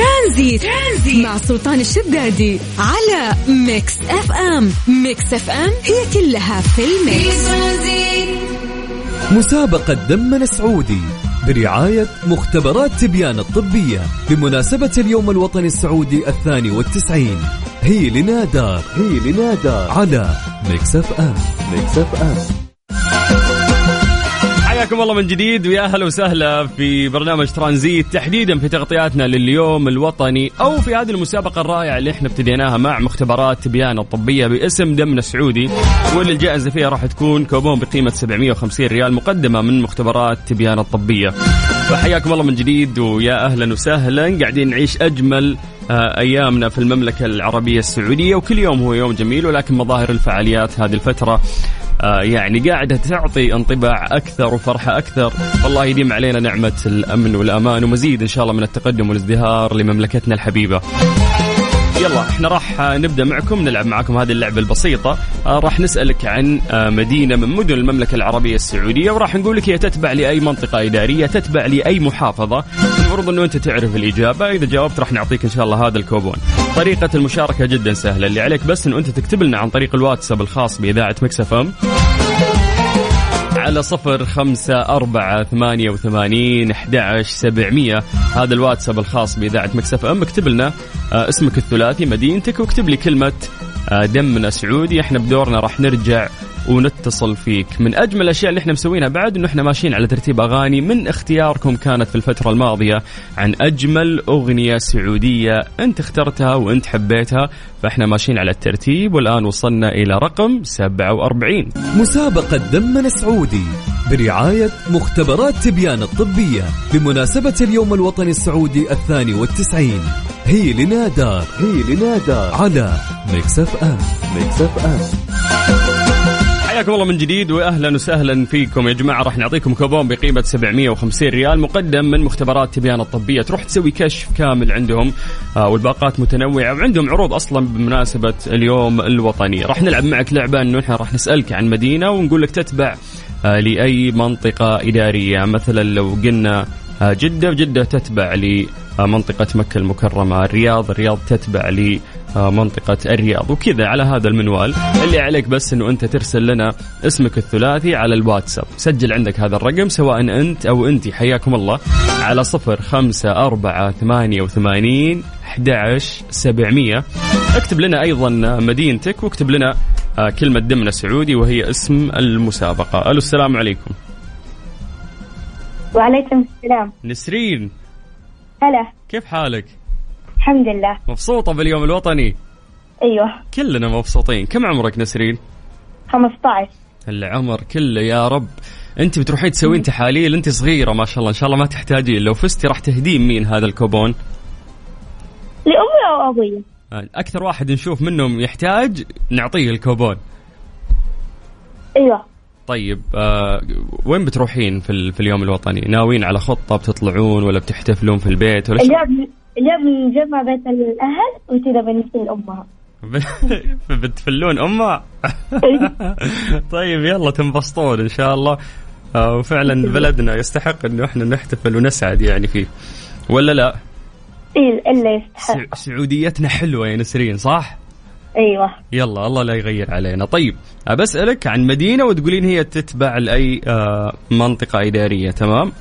ترانزيت, ترانزيت. مع سلطان الشدادي على ميكس اف ام. ميكس اف ام هي كلها في الميكس. مسابقة دمنا سعودي برعاية مختبرات تبيان الطبية بمناسبة اليوم الوطني السعودي الثاني والتسعين. هي لنا دار هي لنا دار على ميكس اف ام. ميكس اف ام. حياكم الله من جديد ويا أهلا وسهلا في برنامج ترانزيت تحديدا في تغطياتنا لليوم الوطني أو في هذه المسابقة الرائعة اللي إحنا ابتديناها مع مختبرات تبيان الطبيه باسم دمنا السعودي واللي الجائزة فيها راح تكون كوبون بقيمة 750 ريال مقدمة من مختبرات تبيان الطبيه. فحياكم الله من جديد ويا أهلا وسهلا. قاعدين نعيش أجمل آه، أيامنا في المملكة العربية السعودية وكل يوم هو يوم جميل ولكن مظاهر الفعاليات هذه الفترة آه، يعني قاعدة تعطي انطباع أكثر وفرحة أكثر. والله يديم علينا نعمة الأمن والأمان ومزيد إن شاء الله من التقدم والازدهار لمملكتنا الحبيبة. يلا إحنا راح نبدأ معكم نلعب معكم هذه اللعبة البسيطة. آه، راح نسألك عن آه، مدينة من مدن المملكة العربية السعودية وراح نقول لك هي تتبع لأي منطقة إدارية تتبع لأي محافظة. المفروض إنه أنت تعرف الإجابة إذا جاوبت راح نعطيك إن شاء الله هذا الكوبون. طريقة المشاركة جدا سهلة اللي عليك بس إنه أنت تكتب لنا عن طريق الواتساب الخاص بإذاعة مكسفم على صفر خمسة أربعة ثمانية وثمانين أحد سبعمية. هذا الواتساب الخاص بإذاعة مكسف أم. اكتب لنا آه، اسمك الثلاثي مدينتك واكتب لي كلمة آه، دمنا سعودي إحنا بدورنا راح نرجع ونتصل فيك. من أجمل الأشياء اللي إحنا مسوينها بعد إنه إحنا ماشيين على ترتيب أغاني من اختياركم كانت في الفترة الماضية عن أجمل أغنية سعودية أنت اخترتها وأنت حبيتها فإحنا ماشيين على الترتيب والآن وصلنا إلى رقم 47 مسابقة دمنا سعودي برعاية مختبرات تبيان الطبية بمناسبة اليوم الوطني السعودي الثاني والتسعين. هي لنا دار هي لنا دار على ميكس اف ام ميكس حياكم الله من جديد واهلا وسهلا فيكم. يا جماعة راح نعطيكم كوبون بقيمة 750 ريال مقدم من مختبرات تبيان الطبية. تروح تسوي كشف كامل عندهم آه، والباقات متنوعة وعندهم عروض أصلا بمناسبة اليوم الوطني. راح نلعب معك لعبة إنه إحنا راح نسألك عن مدينة ونقول لك تتبع آه، لأي منطقة إدارية. مثلا لو قلنا آه، جدة جده تتبع لمنطقة مكة المكرمة. الرياض الرياض تتبع آه، منطقة الرياض. وكذا على هذا المنوال اللي عليك بس إنه أنت ترسل لنا اسمك الثلاثي على الواتساب. سجل عندك هذا الرقم سواء أنت أو أنت حياكم الله على صفر خمسة أربعة ثمانية وثمانين 11 700 اكتب لنا أيضا مدينتك واكتب لنا آه، كلمة دمنا سعودي وهي اسم المسابقة. ألو السلام عليكم. وعليكم السلام. نسرين. هلا. كيف حالك؟ الحمد لله. مبسوطة باليوم الوطني؟ أيوه. كلنا مبسوطين. كم عمرك نسرين؟ 15 العمر كله يا رب. أنت بتروحين تسوين تحاليل انت صغيرة ما شاء الله. إن شاء الله ما تحتاجين. لو فزتي راح تهدين مين هذا الكوبون؟ لأمي أو أبوي؟ أكثر واحد نشوف منهم يحتاج نعطيه الكوبون. أيوه. طيب آه وين بتروحين في, في اليوم الوطني؟ ناويين على خطة بتطلعون ولا بتحتفلون في البيت ولا اليوم اليوم نجمع بيت الأهل وكذا بنسل امها بتفلون امها طيب يلا تنبسطون إن شاء الله. آه، وفعلا بلدنا يستحق انه إحنا نحتفل ونسعد يعني فيه. ولا لا؟ إيه إلا يستحق. سعوديتنا حلوة يا نسرين صح؟ أيوه. يلا الله لا يغير علينا. طيب بسألك عن مدينة وتقولين هي تتبع لأي آه، منطقة إدارية تمام؟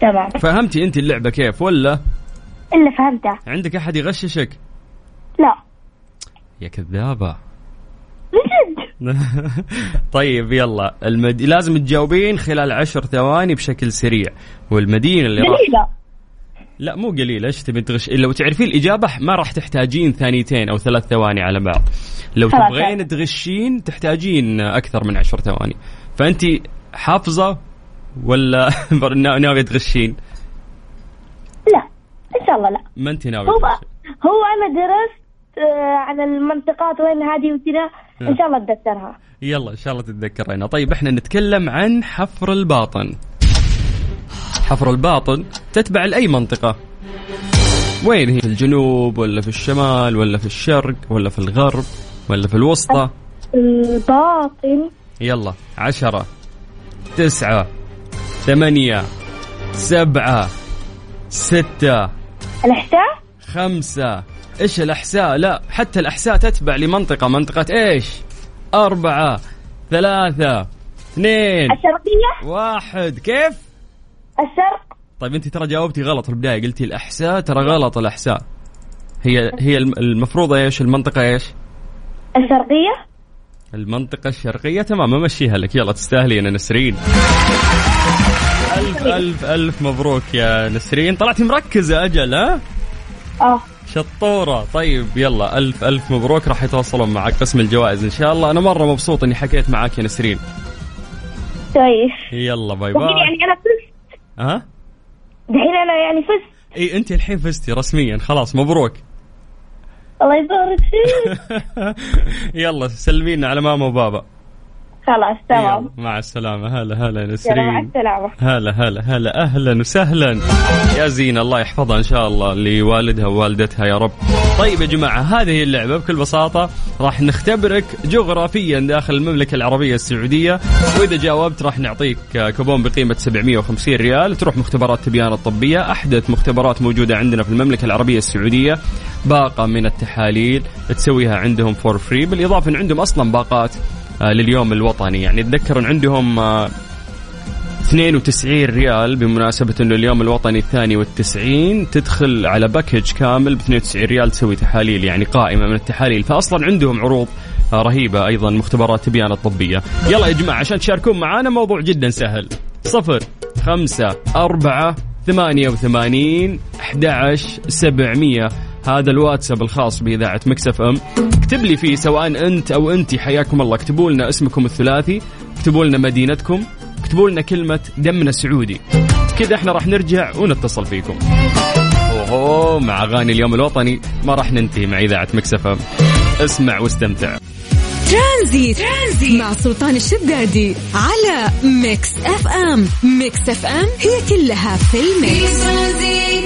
تمام. فهمتي أنت اللعبة كيف ولا؟ إلا فهمتها عندك أحد يغششك؟ لا. يا كذابة. بجد؟ طيب يلا. المد... لازم تجاوبين خلال عشر ثواني بشكل سريع. والمدينة اللي راح لا مو قليل إيش تبي تغش لو تعرفين الإجابة ما راح تحتاجين ثانيتين أو ثلاث ثواني على بعض. لو تبغين تغشين تحتاجين أكثر من عشر ثواني. فانت حافظة ولا ناويه تغشين؟ شاء الله لا ما أنت ناوية هو هو أنا درست آه، عن المنطقات وين هذه وكذا. إن شاء الله أتذكرها. يلا إن شاء الله تتذكرينها طيب إحنا نتكلم عن حفر الباطن. حفر الباطن تتبع لأي منطقة؟ وين هي؟ في الجنوب ولا في الشمال ولا في الشرق ولا في الغرب ولا في الوسطى؟ الباطن. يلا عشرة تسعة ثمانية سبعة ستة الإحساء؟ خمسة. إيش الأحساء؟ لا حتى الأحساء تتبع لمنطقة. منطقة إيش؟ أربعة ثلاثة اثنين. الشرقية؟ واحد. كيف؟ الشرق؟ طيب أنت ترى جاوبتي غلط في البداية قلتي الأحساء ترى غلط الأحساء. هي هي الم- المفروض إيش؟ المنطقة إيش؟ الشرقية؟ المنطقة الشرقية. تمام أمشيها لك. يلا تستاهلين يا نسرين ألف ألف ألف مبروك يا نسرين. طلعتي مركزة أجل ها؟ آه. شطورة. طيب يلا ألف ألف مبروك. راح يتواصلون معك قسم الجوائز إن شاء الله. أنا مرة مبسوط إني حكيت معاك يا نسرين. كويس يلا باي باي. يعني أنا فزت. ها؟ دحين أنا يعني فزت. إي أنت الحين فزتي رسميا. خلاص مبروك. الله يبارك فيك. يلا سلمينا على ماما وبابا. خلاص تمام. مع السلامة. هلا هلا يلا مع نسرين. السلامة. هلا هلا هلا. أهلا وسهلا. يا زين الله يحفظها إن شاء الله لوالدها ووالدتها يا رب. طيب يا جماعة هذه هي اللعبة بكل بساطة راح نختبرك جغرافيا داخل المملكة العربية السعودية وإذا جاوبت راح نعطيك كوبون بقيمة 750 ريال. تروح مختبرات تبيان الطبية أحدث مختبرات موجودة عندنا في المملكة العربية السعودية. باقة من التحاليل تسويها عندهم for free بالإضافة إن عندهم أصلا باقات. لليوم الوطني. يعني إن عندهم آه، 92 ريال بمناسبة إنه اليوم الوطني الثاني والتسعين تدخل على package كامل ب 92 ريال تسوي تحاليل يعني قائمة من التحاليل. فاصلا عندهم عروض آه، رهيبة أيضا مختبرات تبيان الطبية. يلا يا جماعة عشان تشاركون معانا موضوع جدا سهل. صفر خمسة أربعة ثمانية وثمانين أحد سبعمية. هذا الواتساب الخاص بإذاعة ميكس اف ام. اكتب لي فيه سواء أنت أو أنت حياكم الله. اكتبوا لنا اسمكم الثلاثي اكتبوا لنا مدينتكم اكتبوا لنا كلمة دمنا سعودي كذا إحنا راح نرجع ونتصل فيكم. أوهو مع أغاني اليوم الوطني ما راح ننتهي مع إذاعة ميكس اف ام. اسمع واستمتع. ترانزيت. ترانزيت. مع سلطان الشدادي على Mix FM. Mix FM هي كلها في ال mix.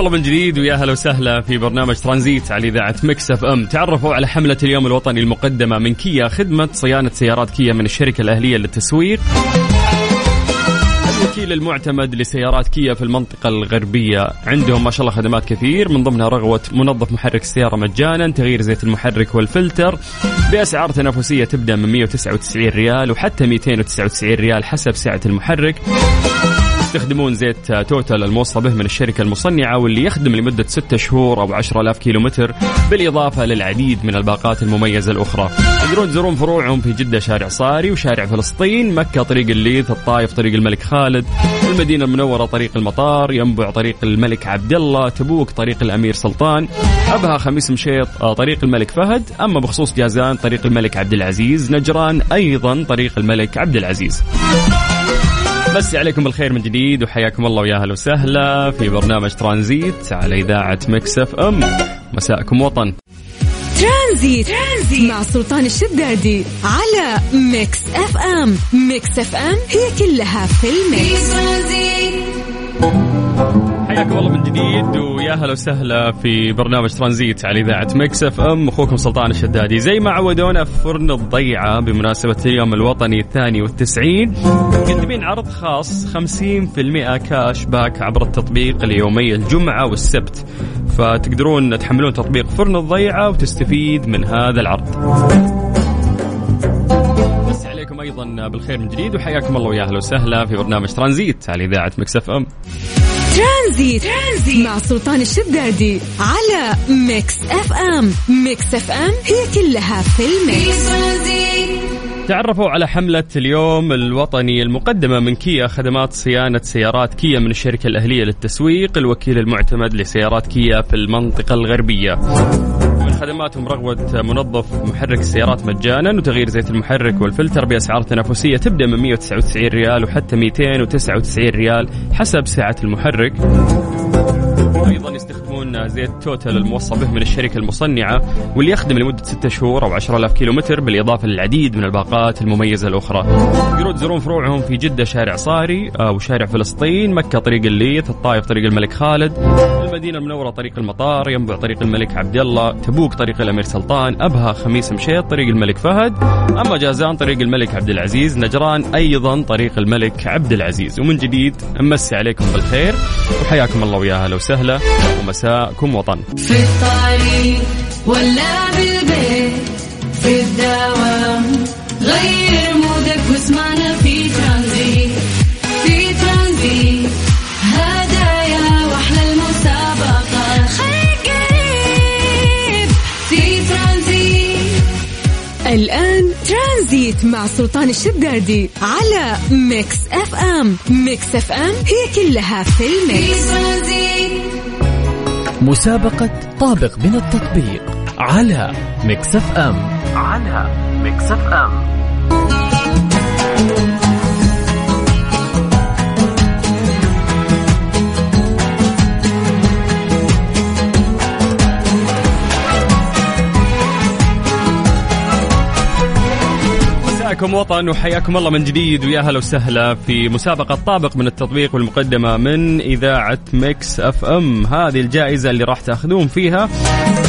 الله من جديد ويا هلا وسهلا في برنامج ترانزيت على إذاعة Mix FM. تعرفوا على حملة اليوم الوطني المقدمة من كيا خدمة صيانة سيارات كيا من الشركة الأهلية للتسويق. الوكيل المعتمد لسيارات كيا في المنطقة الغربية. عندهم ما شاء الله خدمات كثير من ضمنها رغوة منظف محرك السيارة مجانا تغيير زيت المحرك والفلتر. بأسعار تنافسية تبدأ من 199 ريال وحتى 299 ريال حسب سعة المحرك. يستخدمون زيت توتال الموصى به من الشركة المصنعة واللي يخدم لمدة 6 شهور أو 10000 كيلو متر بالإضافة للعديد من الباقات المميزة الأخرى. تقدرون تزورون فروعهم في جدة شارع صاري وشارع فلسطين مكة طريق الليث الطائف طريق الملك خالد المدينة المنورة طريق المطار ينبع طريق الملك عبد الله تبوك طريق الأمير سلطان أبها خميس مشيط آه، طريق الملك فهد أما بخصوص جازان طريق الملك عبد العزيز نجران أيضا طريق الملك عبد العزيز. بمسي عليكم بالخير من جديد وحياكم الله ويا أهلا وسهلا في برنامج ترانزيت على إذاعة Mix FM. مساءكم وطن. ترانزيت. ترانزيت مع سلطان الشدادي على Mix FM. Mix FM هي كلها في ال mix. حياكم الله من جديد ويا هلا وسهلا في برنامج ترانزيت على إذاعة Mix FM. أخوكم سلطان الشدادي. زي ما عودونا في فرن الضيعة بمناسبة اليوم الوطني الثاني والتسعين. مقدمين عرض خاص 50% cash back عبر التطبيق ليومي الجمعة والسبت. فتقدرون تحملون تطبيق فرن الضيعة وتستفيد من هذا العرض. عليكم أيضا بالخير من جديد وحياكم الله ويا أهلا وسهلا في برنامج ترانزيت على إذاعة Mix FM. ترانزيت. ترانزيت. مع سلطان الشدادي على Mix FM. Mix FM هي كلها في ال mix. تعرفوا على حملة اليوم الوطني المقدمة من كيا خدمات صيانة سيارات كيا من الشركة الأهلية للتسويق الوكيل المعتمد لسيارات كيا في المنطقة الغربية. خدماتهم رغوة منظف محرك السيارات مجانا وتغيير زيت المحرك والفلتر بأسعار تنافسية تبدأ من 199 ريال وحتى 299 ريال حسب سعة المحرك. أيضا يستخدمون زيت توتال الموصى به من الشركة المصنعة واللي يخدم لمدة 6 شهور أو 10000 كيلو متر بالإضافة للعديد من الباقات المميزة الأخرى. تقدرون تزورون فروعهم في جدة شارع صاري آه، وشارع فلسطين مكة طريق الليث الطائف طريق الملك خالد. المدينة المنورة طريق المطار ينبع طريق الملك عبد الله تبوك طريق الأمير سلطان أبها خميس مشيط طريق الملك فهد. أما جازان طريق الملك عبد العزيز نجران أيضا طريق الملك عبد العزيز. ومن جديد أمسي عليكم بالخير وحياكم الله ويا أهلا وسهلا ومساءكم وطن. في الطريق ولا بالبيت في الدوام غير مودك واسمعنا في ترانزيت ترانزيت مع سلطان الشدادي على Mix FM. Mix FM هي كلها في ال mix. مسابقة طابق من التطبيق على Mix FM. على Mix FM. مساءكم وطن وحياكم الله من جديد. ويا هلا وسهلا في مسابقة طابق من التطبيق والمقدمة من إذاعة Mix FM. هذه الجائزة اللي راح تأخذون فيها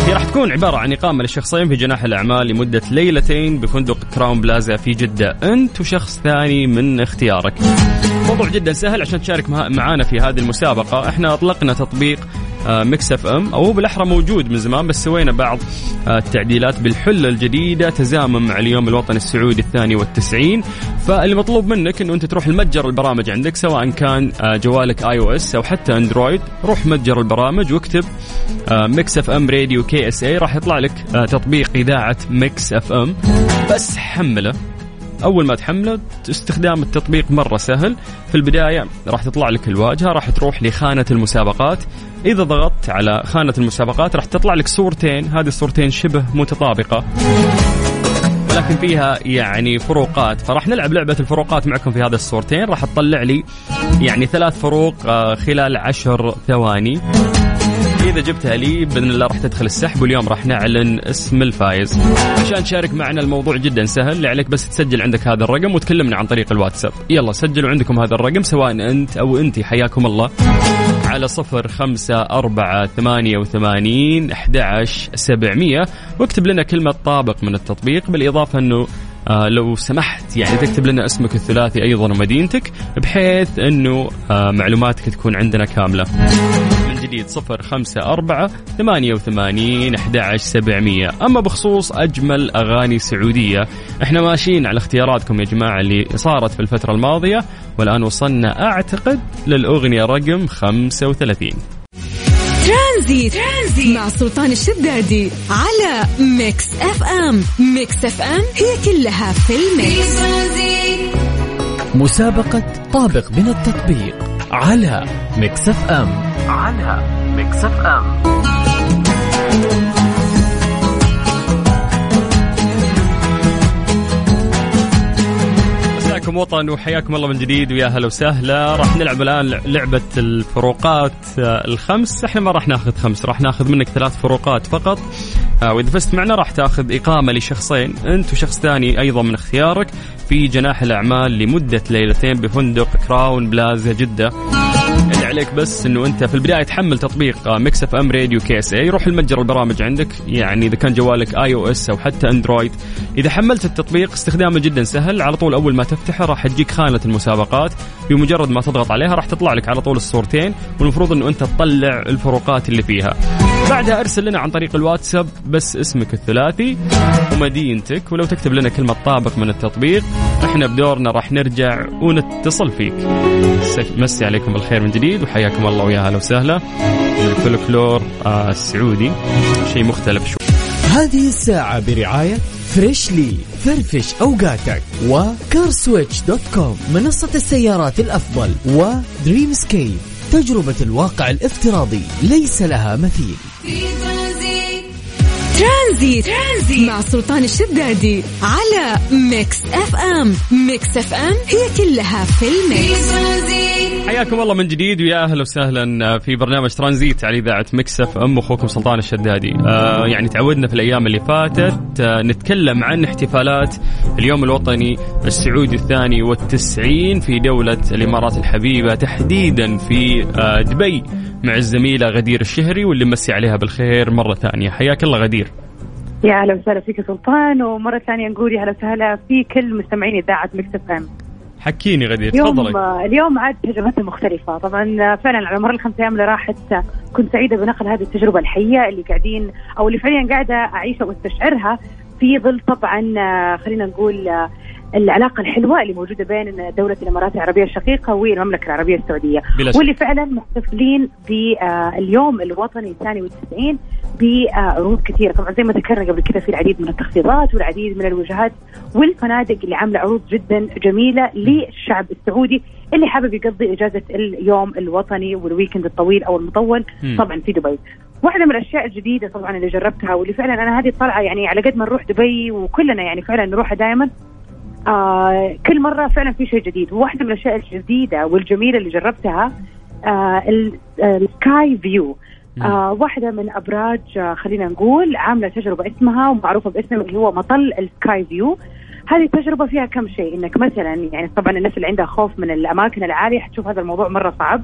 هي راح تكون عبارة عن إقامة لشخصين في جناح الأعمال لمدة ليلتين بفندق Crowne Plaza في جدة. أنت وشخص ثاني من اختيارك. موضوع جدا سهل عشان تشارك مع- معانا في هذه المسابقة. إحنا أطلقنا تطبيق Mix FM أو بالأحرى موجود من زمان بس سوينا بعض آه، التعديلات بالحلة الجديدة تزامن مع اليوم الوطني السعودي الثاني والتسعين. فالمطلوب منك إنه أنت تروح لمتجر البرامج عندك سواء كان آه، جوالك iOS أو حتى Android روح متجر البرامج واكتب Mix FM Radio KSA راح يطلع لك آه، تطبيق إذاعة Mix FM بس حمله. أول ما تحمله استخدام التطبيق مرة سهل. في البداية راح تطلع لك الواجهة راح تروح لخانة المسابقات. إذا ضغطت على خانة المسابقات راح تطلع لك صورتين. هذه الصورتين شبه متطابقة ولكن فيها يعني فروقات. فراح نلعب لعبة الفروقات معكم في هذه الصورتين. راح تطلع لي يعني ثلاث فروق آه، خلال عشر ثواني. إذا جبتها لي بإذن الله راح تدخل السحب واليوم راح نعلن اسم الفايز. عشان تشارك معنا الموضوع جدا سهل اللي عليك بس تسجل عندك هذا الرقم وتكلمنا عن طريق الواتساب. يلا سجلوا عندكم هذا الرقم سواء أنت أو أنت. حياكم الله. على صفر خمسة أربعة ثمانية وثمانين أحد سبعمية. واكتب لنا كلمة طابق من التطبيق بالإضافة أنه آه لو سمحت يعني تكتب لنا اسمك الثلاثي أيضا ومدينتك بحيث أنه آه معلوماتك تكون عندنا كاملة. من جديد صفر خمسة أربعة ثمانية وثمانين أحد سبعمية. أما بخصوص أجمل أغاني سعودية إحنا ماشيين على اختياراتكم يا جماعة اللي صارت في الفترة الماضية والآن وصلنا أعتقد للأغنية رقم 35 ترانزيت. ترانزيت مع سلطان الشدادي على Mix FM. Mix FM هي كلها في ال mix. مسابقة طابق من التطبيق على Mix FM. على Mix FM مساكم وطن وحياكم الله من جديد ويا هلا وسهلا. راح نلعب الآن لعبة الفروقات آه، الخمس. إحنا ما راح ناخذ خمس راح ناخذ منك ثلاث فروقات فقط. آه، وإذا فزت معنا راح تاخذ إقامة لشخصين أنت وشخص ثاني أيضا من اختيارك في جناح الأعمال لمدة ليلتين بفندق Crowne Plaza جدة. عليك بس إنه أنت في البداية تحمل تطبيق Mix FM Radio KSA روح المتجر البرامج عندك يعني إذا كان جوالك iOS أو حتى Android إذا حملت التطبيق استخدامه جدا سهل على طول أول ما تفتحه راح تجيك خانة المسابقات. بمجرد ما تضغط عليها راح تطلع لك على طول الصورتين والمفروض إنه أنت تطلع الفروقات اللي فيها. بعدها أرسل لنا عن طريق الواتساب بس اسمك الثلاثي ومدينتك ولو تكتب لنا كلمة طابق من التطبيق إحنا بدورنا راح نرجع ونتصل فيك. مسي عليكم بالخير من جديد. وحياكم الله ويا هلا وسهلا. الفلكلور آه السعودي. شيء مختلف شوي. هذه الساعة برعاية Freshly فرفش أوقاتك و CarSwitch.com منصة السيارات الأفضل و Dreamscape تجربة الواقع الافتراضي ليس لها مثيل. ترانزيت. ترانزيت, مع سلطان الشدادي على Mix FM. Mix FM هي كلها في ال mix. ترانزيت. حياكم الله من جديد ويا أهلا وسهلا في برنامج ترانزيت على إذاعة Mix FM أخوكم سلطان الشدادي. آه يعني تعودنا في الأيام اللي فاتت آه نتكلم عن احتفالات اليوم الوطني السعودي الثاني والتسعين في دولة الإمارات الحبيبة تحديدا في آه دبي. مع الزميلة غدير الشهري واللي مسي عليها بالخير مرة ثانية. حياك الله غدير. يا أهلا وسهلا فيك سلطان ومرة ثانية نقول يا أهلا وسهلا في كل مستمعين إذاعة Mix FM. حكيني غدير اليوم تفضلي. اليوم عاد تجربتنا مختلفة طبعا فعلا على مر الخمس أيام اللي راحت كنت سعيدة بنقل هذه التجربة الحية اللي قاعدين أو اللي فعليا قاعدة أعيشها وأستشعرها في ظل طبعا خلينا نقول العلاقة الحلوة اللي موجودة بين دولة الإمارات العربية الشقيقة والمملكة العربية السعودية. واللي فعلا محتفلين باليوم الوطني الثاني والتسعين بعروض كثيرة طبعا زي ما ذكرنا قبل كذا في العديد من التخفيضات والعديد من الوجهات والفنادق اللي عاملة عروض جدا جميلة للشعب السعودي اللي حابب يقضي إجازة اليوم الوطني والويكند الطويل أو المطول مم. طبعا في دبي. واحدة من الأشياء الجديدة طبعا اللي جربتها واللي فعلا أنا هذه الطلعة يعني على قد ما نروح دبي وكلنا يعني فعلا نروحها دائما آه كل مرة فعلا في شيء جديد. وواحده من الأشياء الجديدة والجميلة اللي جربتها آه ال- Sky View آه واحدة من أبراج آه خلينا نقول عاملة تجربة اسمها ومعروفة باسم اللي هو مطل ال Sky View هذه التجربة فيها كم شيء؟ إنك مثلا يعني طبعا الناس اللي عندها خوف من الأماكن العالية حتشوف هذا الموضوع مرة صعب.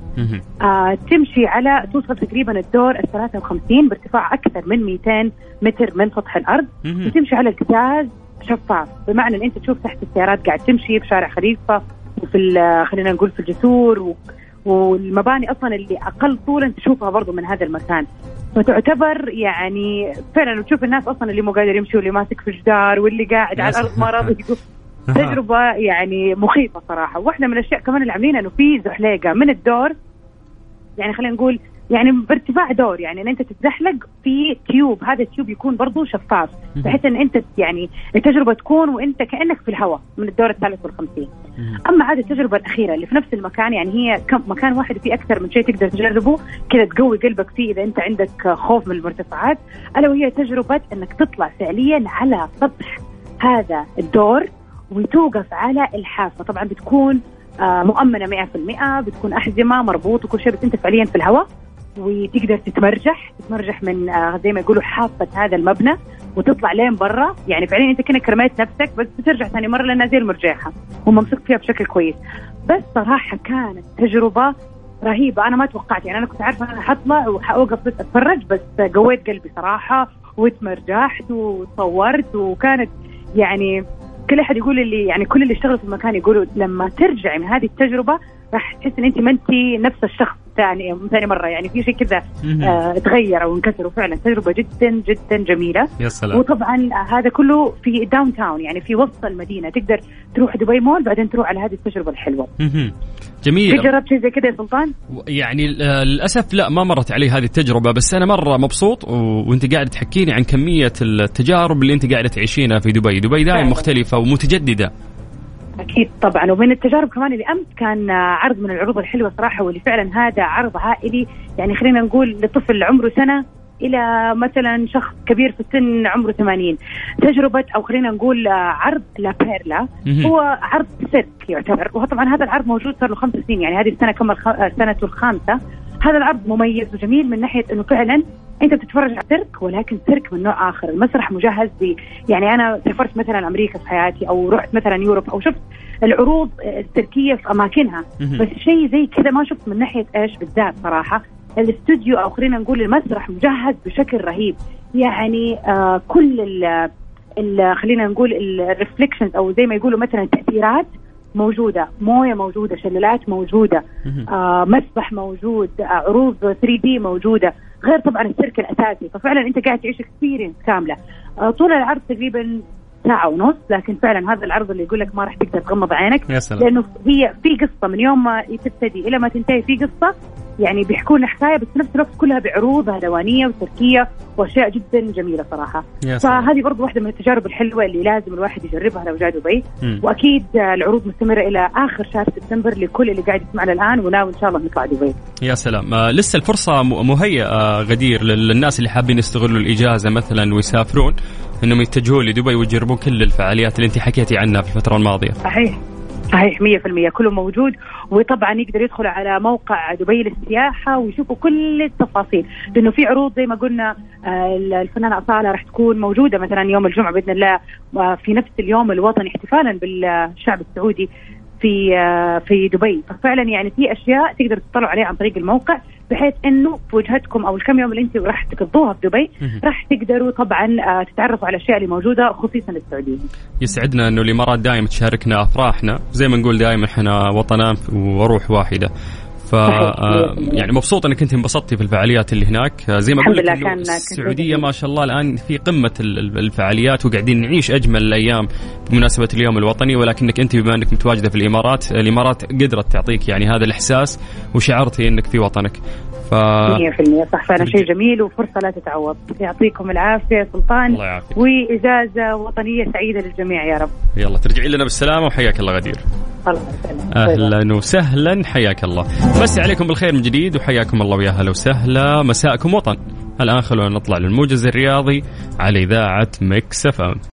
آه تمشي على توصل تقريبا الدور ال 53 بارتفاع أكثر من 200 متر من سطح الأرض. وتمشي على القزاز شفاف. بمعنى إن أنت تشوف تحت السيارات قاعد تمشي بشارع خليفة وفي خلينا نقول في الجسور و والمباني أصلا اللي أقل طولا تشوفها برضو من هذا المكان. فتعتبر يعني فعلا تشوف الناس أصلا اللي مو قادر يمشي واللي ماسك في جدار واللي قاعد على الأرض ما راضي تجربة يعني مخيفة صراحة. واحدة من الأشياء كمان اللي عاملينها إنه في زحليقة من الدور. يعني خلينا نقول يعني بارتفاع دور يعني إن أنت تتزحلق في تيوب هذا التيوب يكون برضو شفاف بحيث إن أنت يعني التجربة تكون وأنت كأنك في الهواء من الدور الثالث والخمسين. أما هذه التجربة الأخيرة اللي في نفس المكان يعني هي كم مكان واحد فيه أكثر من شيء تقدر تجربه كذا تقوي قلبك فيه إذا أنت عندك خوف من المرتفعات. ألا وهي تجربة إنك تطلع فعليا على سطح هذا الدور وتوقف على الحافة. طبعا بتكون آه، مؤمنة 100% بتكون أحزمة مربوط وكل شيء بس أنت فعليا في الهواء. وتقدر تتمرجح. تتمرجح من آه، زي ما يقولوا حافة هذا المبنى وتطلع لين برا. يعني فعليا أنت كأنك رميت نفسك بس بترجع ثاني مرة لأنها زي المرجحه وممسوك فيها بشكل كويس. بس صراحة كانت تجربة رهيبة. أنا ما توقعت يعني أنا كنت عارفه أنا حطلع وحوقف بس أتفرج بس قويت قلبي صراحة وتمرجحت وصورت وكانت يعني كل أحد يقول اللي يعني كل اللي اشتغلوا في المكان يقولوا لما ترجعي من هذه التجربة راح تحس إن أنت ما أنت نفس الشخص. ثاني ثاني مرة يعني في شيء كذا. آه تغير أو انكسر وفعلا تجربة جدا جدا جميلة يا سلام وطبعا هذا كله في downtown يعني في وسط المدينة تقدر تروح دبي مول بعدين تروح على هذه التجربة الحلوة جميل جربت شيء زي كذا يا سلطان؟ يعني آه، للأسف لا ما مرت علي هذه التجربة بس أنا مرة مبسوط و... وأنت قاعد تحكيني عن كمية التجارب اللي أنت قاعدة تعيشينها في دبي، دبي دائما. مختلفة ومتجددة. أكيد طبعا. ومن التجارب كمان اللي أمس كان عرض من العروض الحلوة صراحة واللي فعلا هذا عرض عائلي. يعني خلينا نقول لطفل عمره سنة إلى مثلا شخص كبير في السن عمره 80 تجربة أو خلينا نقول عرض لا بيرلا. هو عرض سيرك يعتبر. وهو طبعا هذا العرض موجود صار له خمس سنين. يعني هذه السنة كمل خ... سنته الخامسة. هذا العرض مميز وجميل من ناحية إنه فعلا أنت بتتفرج على سيرك ولكن سيرك من نوع آخر. المسرح مجهز ب يعني أنا سافرت مثلا أمريكا في حياتي أو رحت مثلا Europe أو شفت العروض السيركيه في أماكنها. بس شيء زي كذا ما شفت من ناحية إيش بالذات صراحة. الاستوديو أو خلينا نقول المسرح مجهز بشكل رهيب. يعني آه كل ال خلينا نقول ال reflections أو زي ما يقولوا مثلا التأثيرات موجودة. موية موجودة شلالات موجودة. آه مسبح موجود آه عروض 3 دي موجودة. غير طبعا السيرك الأساسي. ففعلا أنت قاعد تعيش اكسبيرينس كاملة. آه طول العرض تقريبا ساعة ونص لكن فعلا هذا العرض اللي يقول لك ما راح تقدر تغمض عينك. يا سلام. لأنه هي في قصة من يوم ما تبتدي إلى ما تنتهي في قصة يعني بيحكوا لنا حكاية بس في نفس الوقت كلها بعروض هلوانيه وتركية وأشياء جدا جميلة صراحة. فهذه برضو واحدة من التجارب الحلوة اللي لازم الواحد يجربها لو جاء دبي. وأكيد العروض مستمرة إلى آخر شهر سبتمبر لكل اللي قاعد يسمعنا الآن وناوي إن شاء الله نطلع دبي. يا سلام. آه لسه الفرصة م- مهيئة آه غدير لل- للناس اللي حابين يستغلوا الإجازة مثلا ويسافرون إنهم يتجهون لدبي ويجربون كل الفعاليات اللي أنت حكيتي عنها في الفترة الماضية. صحيح. صحيح 100% كله موجود. وطبعا يقدر يدخل على موقع دبي للسياحة ويشوفوا كل التفاصيل لأنه في عروض زي ما قلنا آه، الفنانة أصالة راح تكون موجودة مثلا يوم الجمعة بإذن الله في نفس اليوم الوطني احتفالا بالشعب السعودي في آه، في دبي. ففعلا يعني في أشياء تقدر تطلعوا عليها عن طريق الموقع. بحيث إنه في وجهتكم أو الكم يوم اللي أنتم راح تقضوها في دبي. راح تقدروا طبعا آه، تتعرفوا على الأشياء اللي موجودة خصيصا للسعوديين يسعدنا إنه الإمارات دائما تشاركنا أفراحنا. زي ما نقول دائما إحنا وطنان وروح واحدة. ف آه، يعني مبسوط انك انت انبسطتي في الفعاليات اللي هناك. آه، زي ما قلت السعودية ما شاء الله الآن في قمة ال- ال- الفعاليات وقاعدين نعيش أجمل الأيام بمناسبة اليوم الوطني ولكنك أنت بما أنك متواجدة في الإمارات الإمارات قدرت تعطيك يعني هذا الإحساس وشعرتي أنك في وطنك. ف 100% صح فعلا شيء جميل. وفرصة لا تتعوض. يعطيكم العافية سلطان. الله يعافيك. واجازه وطنية سعيدة للجميع يا رب. يلا ترجعي لنا بالسلامة وحياك الله غدير. الله أهلا وسهلا حياك الله. مسي عليكم بالخير من جديد وحياكم الله ويا هلا وسهلا. مساءكم وطن. الآن خلونا نطلع للموجز الرياضي على إذاعة مكس أف أم.